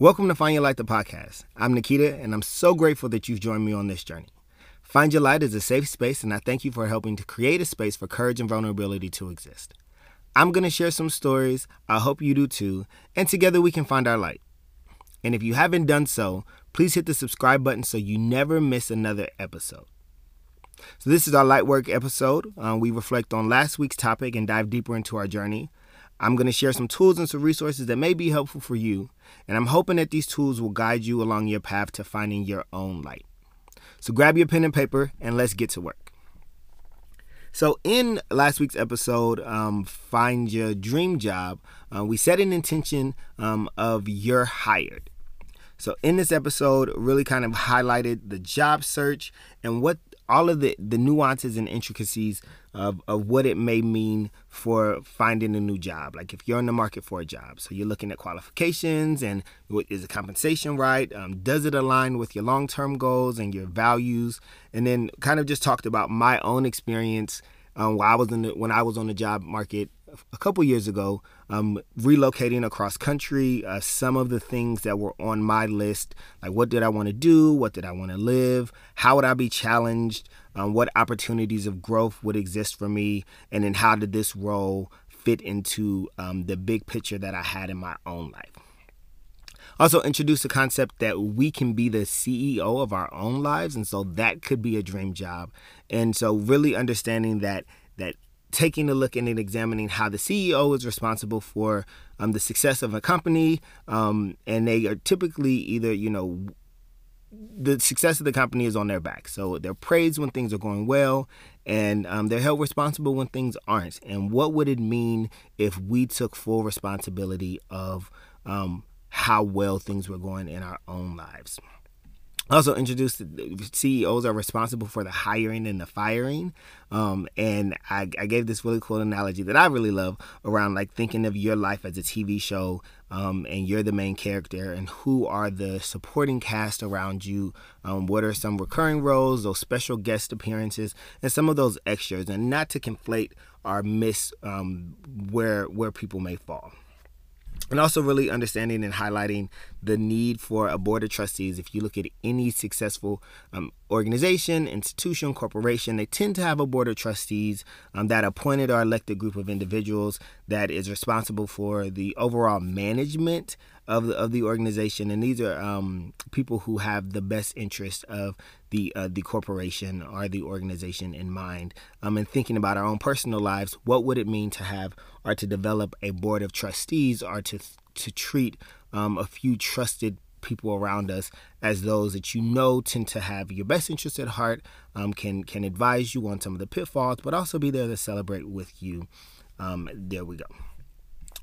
Welcome to Find Your Light, the podcast. I'm Nikita, and I'm so grateful that you've joined me on this journey. Find Your Light is a safe space, and I thank you for helping to create a space for courage and vulnerability to exist. I'm going to share some stories. I hope you do too, and together we can find our light. And if you haven't done so, please hit the subscribe button so you never miss another episode. So, this is our light work episode. Um, we reflect on last week's topic and dive deeper into our journey. I'm going to share some tools and some resources that may be helpful for you, and I'm hoping that these tools will guide you along your path to finding your own light. So grab your pen and paper and let's get to work. So, in last week's episode, um, Find Your Dream Job, uh, we set an intention um, of you're hired. So, in this episode, really kind of highlighted the job search and what all of the, the nuances and intricacies of, of what it may mean for finding a new job. Like if you're in the market for a job, so you're looking at qualifications and is the compensation right? Um, does it align with your long term goals and your values? And then kind of just talked about my own experience um, while I was in the, when I was on the job market a couple years ago, um, relocating across country, uh, some of the things that were on my list, like what did I want to do, what did I want to live, how would I be challenged, um, what opportunities of growth would exist for me, and then how did this role fit into um, the big picture that I had in my own life. Also, introduce the concept that we can be the CEO of our own lives, and so that could be a dream job. And so, really understanding that that taking a look and examining how the CEO is responsible for um, the success of a company, um, and they are typically either you know the success of the company is on their back. So they're praised when things are going well, and um, they're held responsible when things aren't. And what would it mean if we took full responsibility of um, how well things were going in our own lives? Also introduced CEOs are responsible for the hiring and the firing. Um, and I, I, gave this really cool analogy that I really love around like thinking of your life as a TV show um, and you're the main character and who are the supporting cast around you. Um, what are some recurring roles, those special guest appearances, and some of those extras, and not to conflate or miss um, where where people may fall and also really understanding and highlighting the need for a board of trustees. If you look at any successful um, organization, institution, corporation, they tend to have a board of trustees um, that appointed or elected group of individuals that is responsible for the overall management of the, of the organization, and these are um, people who have the best interest of the uh, the corporation or the organization in mind. Um, and thinking about our own personal lives, what would it mean to have or to develop a board of trustees or to to treat um, a few trusted people around us as those that you know tend to have your best interest at heart, um, can can advise you on some of the pitfalls, but also be there to celebrate with you. Um, there we go.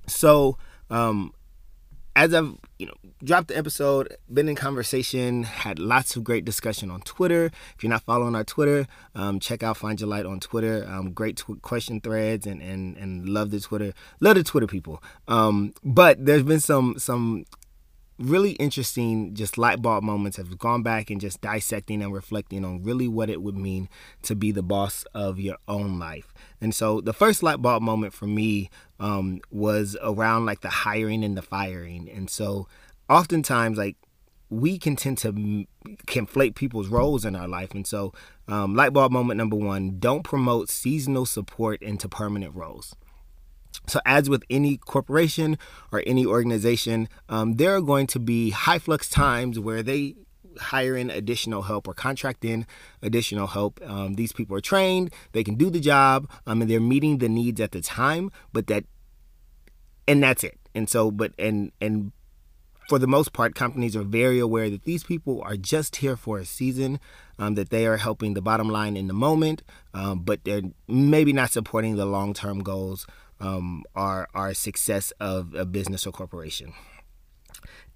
So um, as I've you know dropped the episode, been in conversation, had lots of great discussion on Twitter. If you're not following our Twitter, um, check out Find Your Light on Twitter. Um, great tw- question threads and, and and love the Twitter, love the Twitter people. Um, but there's been some some really interesting just light bulb moments have gone back and just dissecting and reflecting on really what it would mean to be the boss of your own life. And so the first light bulb moment for me um, was around like the hiring and the firing. And so oftentimes like we can tend to m- conflate people's roles in our life. And so um, light bulb moment number one don't promote seasonal support into permanent roles so, as with any corporation or any organization, um, there are going to be high flux times where they hire in additional help or contract in additional help. Um, these people are trained, they can do the job, um, and they're meeting the needs at the time, but that, and that's it. And so, but, and, and, for the most part, companies are very aware that these people are just here for a season, um, that they are helping the bottom line in the moment, um, but they're maybe not supporting the long term goals um, our our success of a business or corporation.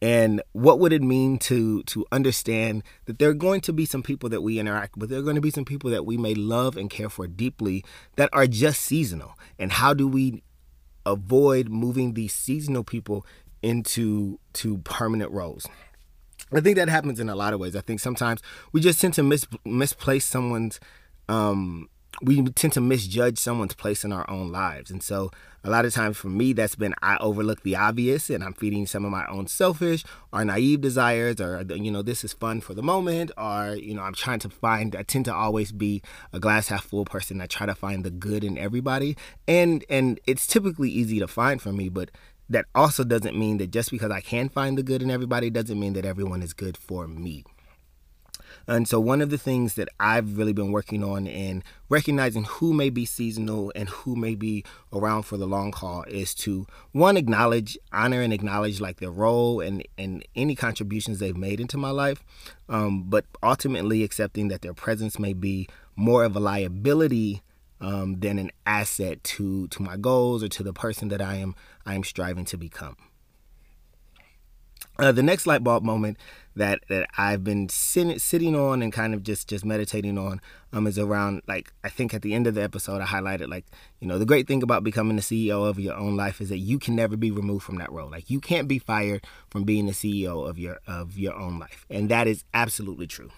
And what would it mean to to understand that there are going to be some people that we interact with, there are going to be some people that we may love and care for deeply that are just seasonal. And how do we avoid moving these seasonal people into to permanent roles? I think that happens in a lot of ways. I think sometimes we just tend to mis- misplace someone's um, we tend to misjudge someone's place in our own lives. And so a lot of times for me, that's been I overlook the obvious and I'm feeding some of my own selfish or naive desires or, you know, this is fun for the moment or, you know, I'm trying to find, I tend to always be a glass half full person. I try to find the good in everybody. And, and it's typically easy to find for me, but that also doesn't mean that just because I can find the good in everybody doesn't mean that everyone is good for me. And so, one of the things that I've really been working on in recognizing who may be seasonal and who may be around for the long haul is to one acknowledge, honor, and acknowledge like their role and and any contributions they've made into my life, um, but ultimately accepting that their presence may be more of a liability um, than an asset to to my goals or to the person that I am I am striving to become. Uh, the next light bulb moment that that I've been sitting sitting on and kind of just just meditating on um is around like I think at the end of the episode I highlighted like you know the great thing about becoming the CEO of your own life is that you can never be removed from that role like you can't be fired from being the CEO of your of your own life and that is absolutely true.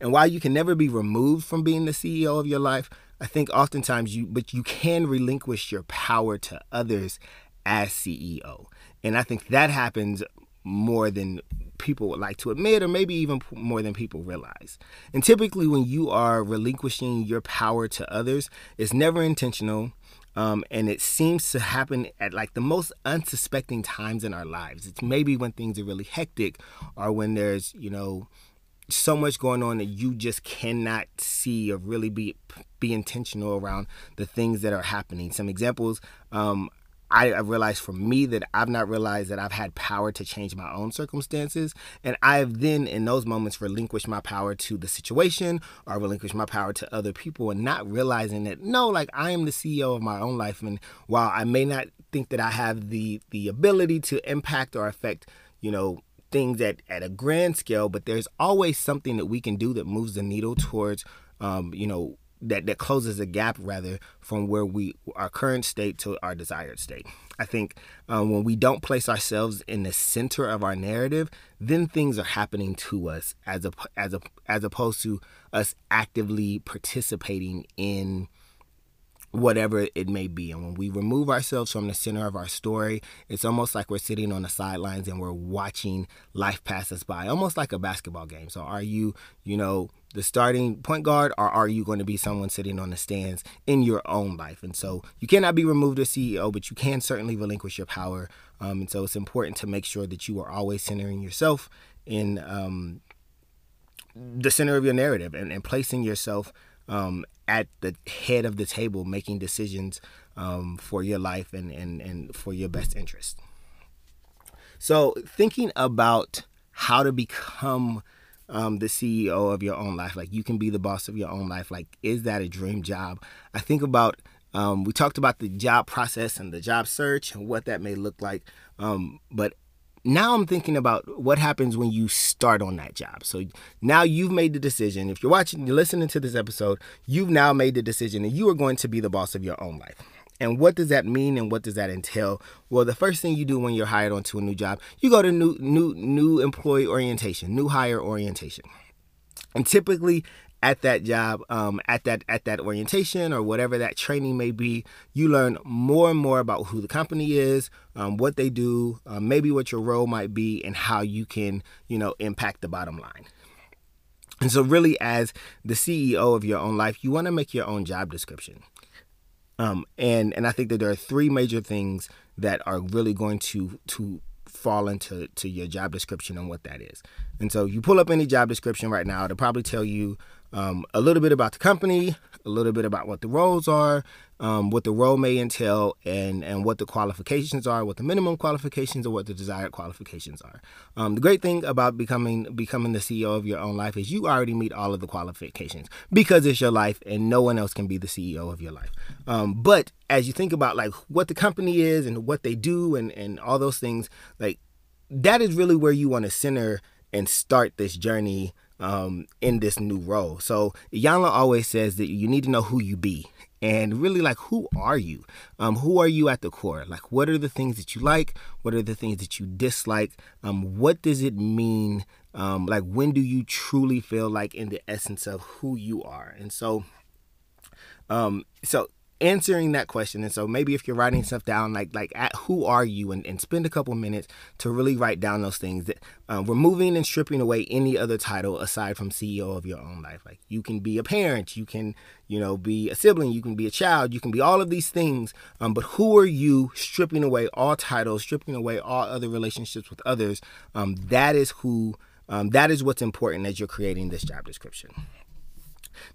And while you can never be removed from being the CEO of your life, I think oftentimes you but you can relinquish your power to others as CEO. And I think that happens more than people would like to admit, or maybe even more than people realize. And typically, when you are relinquishing your power to others, it's never intentional. Um, and it seems to happen at like the most unsuspecting times in our lives. It's maybe when things are really hectic or when there's, you know, so much going on that you just cannot see or really be be intentional around the things that are happening. Some examples um, I, realized for me that I've not realized that I've had power to change my own circumstances. And I've then, in those moments, relinquished my power to the situation or relinquished my power to other people and not realizing that, no, like I am the CEO of my own life. And while I may not think that I have the, the ability to impact or affect, you know, things at, at a grand scale, but there's always something that we can do that moves the needle towards, um, you know, that that closes a gap rather from where we our current state to our desired state. I think um, when we don't place ourselves in the center of our narrative, then things are happening to us as a as a as opposed to us actively participating in whatever it may be. And when we remove ourselves from the center of our story, it's almost like we're sitting on the sidelines and we're watching life pass us by, almost like a basketball game. So are you, you know, the starting point guard or are you going to be someone sitting on the stands in your own life? And so you cannot be removed as CEO, but you can certainly relinquish your power. Um, and so it's important to make sure that you are always centering yourself in um, the center of your narrative and, and placing yourself um, at the head of the table making decisions um, for your life and, and, and for your best interest. So, thinking about how to become um, the CEO of your own life, like you can be the boss of your own life, like, is that a dream job? I think about um, we talked about the job process and the job search and what that may look like. Um, but now I'm thinking about what happens when you start on that job. So now you've made the decision. If you're watching, you're listening to this episode, you've now made the decision and you are going to be the boss of your own life. And what does that mean and what does that entail? Well, the first thing you do when you're hired onto a new job, you go to new new new employee orientation, new hire orientation. And typically at that job, um, at that at that orientation or whatever that training may be, you learn more and more about who the company is, um, what they do, uh, maybe what your role might be, and how you can you know impact the bottom line. And so, really, as the CEO of your own life, you want to make your own job description. Um, and and I think that there are three major things that are really going to to fall into to your job description and what that is. And so you pull up any job description right now, it'll probably tell you um, a little bit about the company, a little bit about what the roles are, um, what the role may entail, and and what the qualifications are, what the minimum qualifications or what the desired qualifications are. Um, the great thing about becoming becoming the CEO of your own life is you already meet all of the qualifications because it's your life, and no one else can be the CEO of your life. Um, but as you think about like what the company is and what they do and and all those things, like that is really where you want to center and start this journey um, in this new role. So Yana always says that you need to know who you be and really like who are you? Um, who are you at the core? Like what are the things that you like? What are the things that you dislike? Um, what does it mean? Um, like when do you truly feel like in the essence of who you are? And so Um, so answering that question. And so maybe if you're writing stuff down like like at who are you? And, and spend a couple minutes to really write down those things that uh, removing and stripping away any other title aside from ceo of your own life. Like you can be a parent you can you know be a sibling you can be a child you can be all of these things. Um, but who are you stripping away all titles stripping away all other relationships with others? Um, that is who um, that is what's important as you're creating this job description.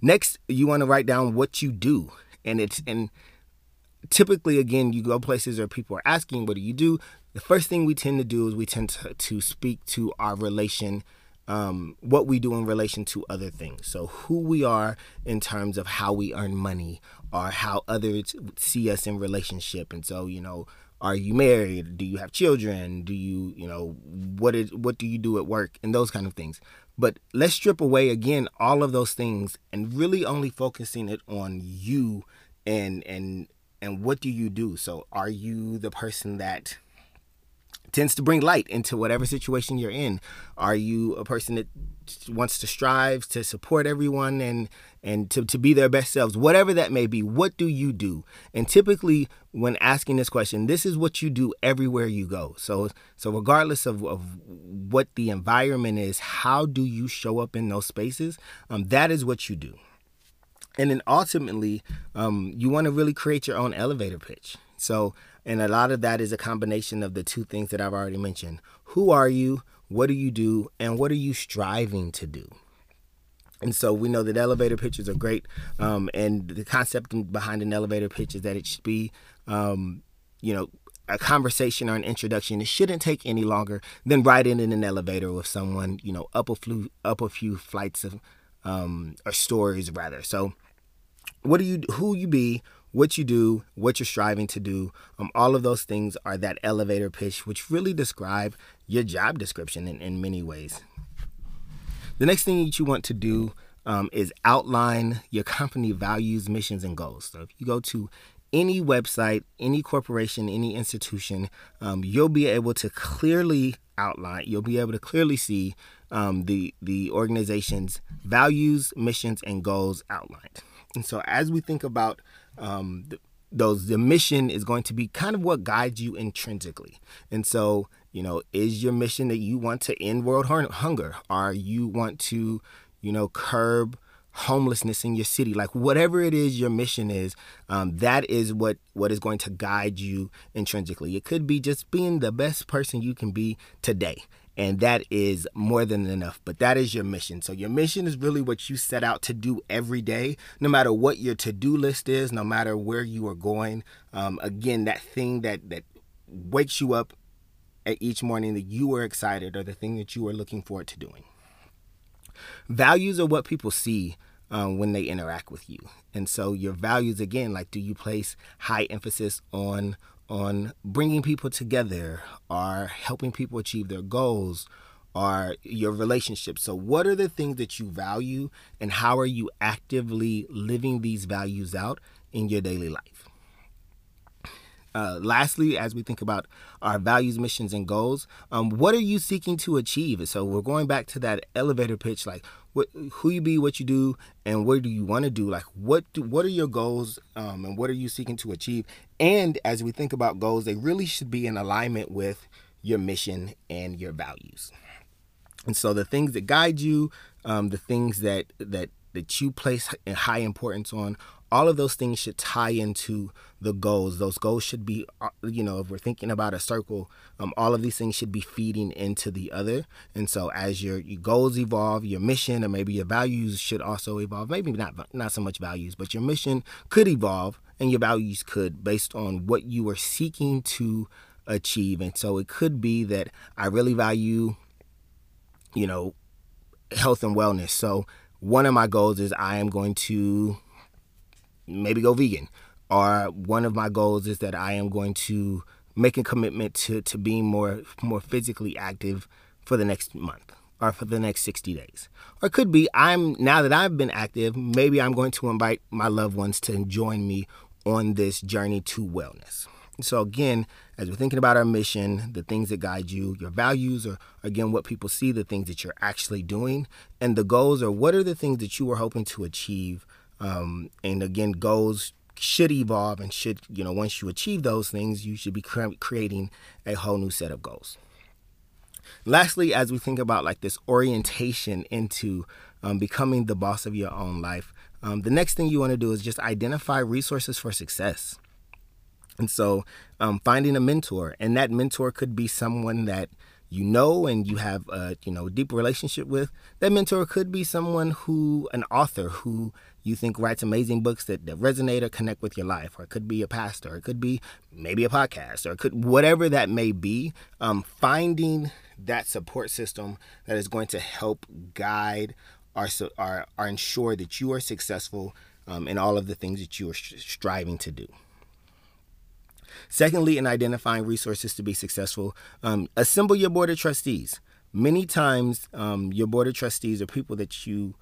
Next you want to write down what you do and it's and typically again you go places where people are asking what do you do? The first thing we tend to do is we tend to, to speak to our relation um, what we do in relation to other things. So who we are in terms of how we earn money or how others see us in relationship. And so you know are you married? Do you have children? Do you you know what is what do you do at work? And those kind of things but let's strip away again all of those things and really only focusing it on you and and and what do you do? So are you the person that tends to bring light into whatever situation you're in? Are you a person that wants to strive to support everyone and and to, to be their best selves whatever that may be what do you do? And typically when asking this question this is what you do everywhere you go. So so regardless of, of what the environment is how do you show up in those spaces? Um, that is what you do. And then ultimately um, you want to really create your own elevator pitch. So and a lot of that is a combination of the two things that i've already mentioned. Who are you what do you do and what are you striving to do? And so we know that elevator pitches are great um, and the concept behind an elevator pitch is that it should be um, you know a conversation or an introduction. It shouldn't take any longer than riding in an elevator with someone you know up a few up a few flights of um, or stories rather. So what do you who you be what you do what you're striving to do um, all of those things are that elevator pitch which really describe your job description in, in many ways. The next thing that you want to do um, is outline your company values missions and goals. So if you go to any website any corporation any institution um, you'll be able to clearly outline you'll be able to clearly see um, the the organization's values missions and goals outlined. And so as we think about um, the, those, the mission is going to be kind of what guides you intrinsically. And so, you know, is your mission that you want to end world hunger? Or you want to, you know, curb homelessness in your city like whatever it is your mission is um, that is what what is going to guide you intrinsically it could be just being the best person you can be today and that is more than enough. But that is your mission. So, your mission is really what you set out to do every day, no matter what your to do list is, no matter where you are going. Um, again, that thing that, that wakes you up at each morning that you are excited or the thing that you are looking forward to doing. Values are what people see um, when they interact with you. And so, your values, again, like do you place high emphasis on on bringing people together or helping people achieve their goals or your relationships. So, what are the things that you value, and how are you actively living these values out in your daily life? Uh, lastly, as we think about our values, missions, and goals, um, what are you seeking to achieve? So we're going back to that elevator pitch, like what, who you be, what you do, and what do you want to do? Like what do, what are your goals, um, and what are you seeking to achieve? And as we think about goals, they really should be in alignment with your mission and your values. And so the things that guide you, um, the things that that that you place high importance on all of those things should tie into the goals. Those goals should be uh, you know if we're thinking about a circle um, all of these things should be feeding into the other. And so as your, your goals evolve your mission or maybe your values should also evolve. Maybe not not so much values but your mission could evolve and your values could based on what you are seeking to achieve. And so it could be that i really value you know health and wellness. So one of my goals is i am going to maybe go vegan. Or one of my goals is that I am going to make a commitment to, to being more more physically active for the next month or for the next 60 days. Or it could be I'm now that I've been active, maybe I'm going to invite my loved ones to join me on this journey to wellness. So again, as we're thinking about our mission, the things that guide you, your values are again what people see, the things that you're actually doing, and the goals are what are the things that you are hoping to achieve Um, and again, goals should evolve and should, you know, once you achieve those things, you should be cre- creating a whole new set of goals. Lastly, as we think about like this orientation into um, becoming the boss of your own life, um, the next thing you want to do is just identify resources for success. And so, um, finding a mentor, and that mentor could be someone that you know and you have a you know deep relationship with. That mentor could be someone who, an author who you think writes amazing books that, that resonate or connect with your life, or it could be a pastor, or it could be maybe a podcast, or it could whatever that may be. Um, finding that support system that is going to help guide or, or, or ensure that you are successful um, in all of the things that you are striving to do. Secondly, in identifying resources to be successful, um, assemble your board of trustees. Many times, um, your board of trustees are people that you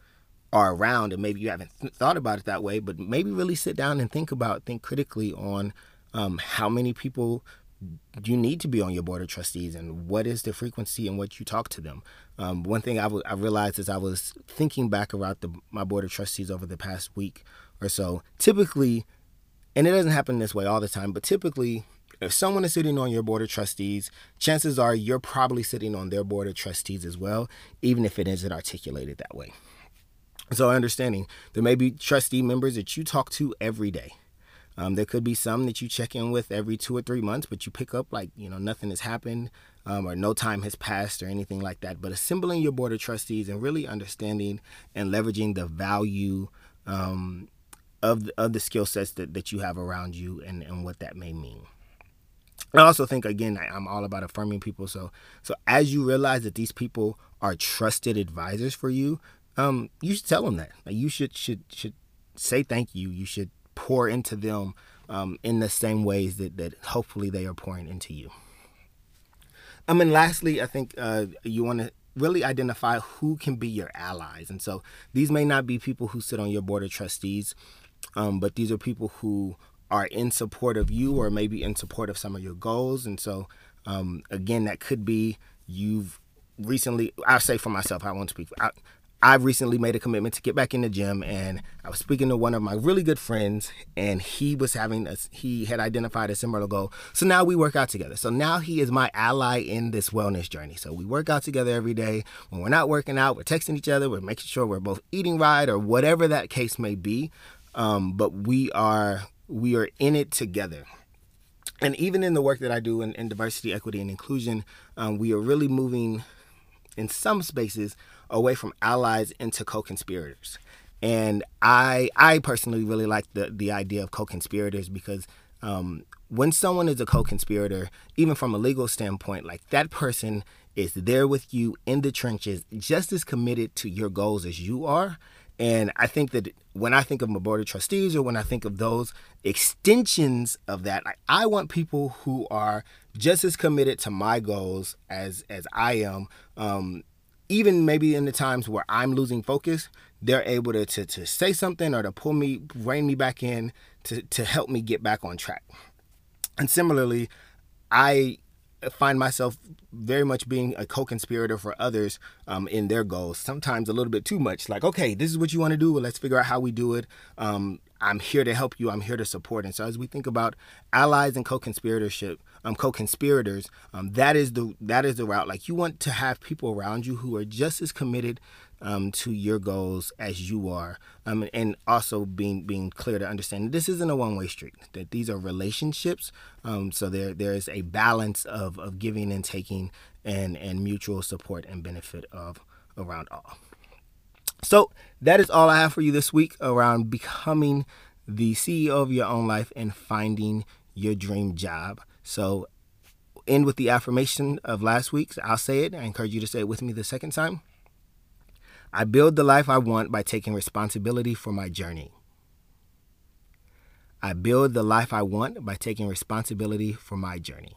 are around, and maybe you haven't th- thought about it that way, but maybe really sit down and think about, think critically on um, how many people you need to be on your board of trustees and what is the frequency and what you talk to them. Um, one thing I, w- I realized as I was thinking back about the, my board of trustees over the past week or so, typically and it doesn't happen this way all the time, but typically, if someone is sitting on your board of trustees, chances are you're probably sitting on their board of trustees as well, even if it isn't articulated that way. So, understanding there may be trustee members that you talk to every day. Um, there could be some that you check in with every two or three months, but you pick up like, you know, nothing has happened um, or no time has passed or anything like that. But assembling your board of trustees and really understanding and leveraging the value um, of the, of the skill sets that, that you have around you and, and what that may mean. I also think again I, am all about affirming people. So so as you realize that these people are trusted advisors for you, um, you should tell them that. Like you should should should say thank you. You should pour into them um, in the same ways that that hopefully they are pouring into you. I mean, lastly, I think uh, you want to really identify who can be your allies. And so these may not be people who sit on your board of trustees um, but these are people who are in support of you or maybe in support of some of your goals. And so, um, again, that could be you've recently, I'll say for myself, I won't speak. I, I've recently made a commitment to get back in the gym, and I was speaking to one of my really good friends, and he was having a, he had identified a similar goal. So now we work out together. So now he is my ally in this wellness journey. So we work out together every day. When we're not working out, we're texting each other, we're making sure we're both eating right, or whatever that case may be um, but we are we are in it together. And even in the work that I do in, in diversity, equity, and inclusion, um, we are really moving in some spaces away from allies into co-conspirators. And I I personally really like the the idea of co-conspirators because um, when someone is a co-conspirator, even from a legal standpoint, like that person is there with you in the trenches, just as committed to your goals as you are. And I think that when I think of my board of trustees or when I think of those extensions of that, I want people who are just as committed to my goals as as I am. Um, even maybe in the times where I'm losing focus, they're able to, to, to say something or to pull me, rein me back in to, to help me get back on track. And similarly, I find myself very much being a co-conspirator for others um, in their goals. Sometimes a little bit too much. Like, okay, this is what you want to do. Well, let's figure out how we do it. Um, I'm here to help you. I'm here to support. And so, as we think about allies and co-conspiratorship, um, co-conspirators, um, that is the that is the route. Like, you want to have people around you who are just as committed um, to your goals as you are, um, and also being being clear to understand this isn't a one way street. That these are relationships. Um, so there there is a balance of of giving and taking, and and mutual support and benefit of around all. So that is all I have for you this week around becoming the CEO of your own life and finding your dream job. So end with the affirmation of last week's. I'll say it. I encourage you to say it with me the second time. I build the life I want by taking responsibility for my journey. I build the life I want by taking responsibility for my journey.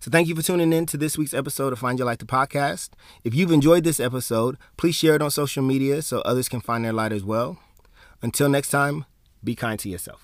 So, thank you for tuning in to this week's episode of Find Your Light the podcast. If you've enjoyed this episode, please share it on social media so others can find their light as well. Until next time, be kind to yourself.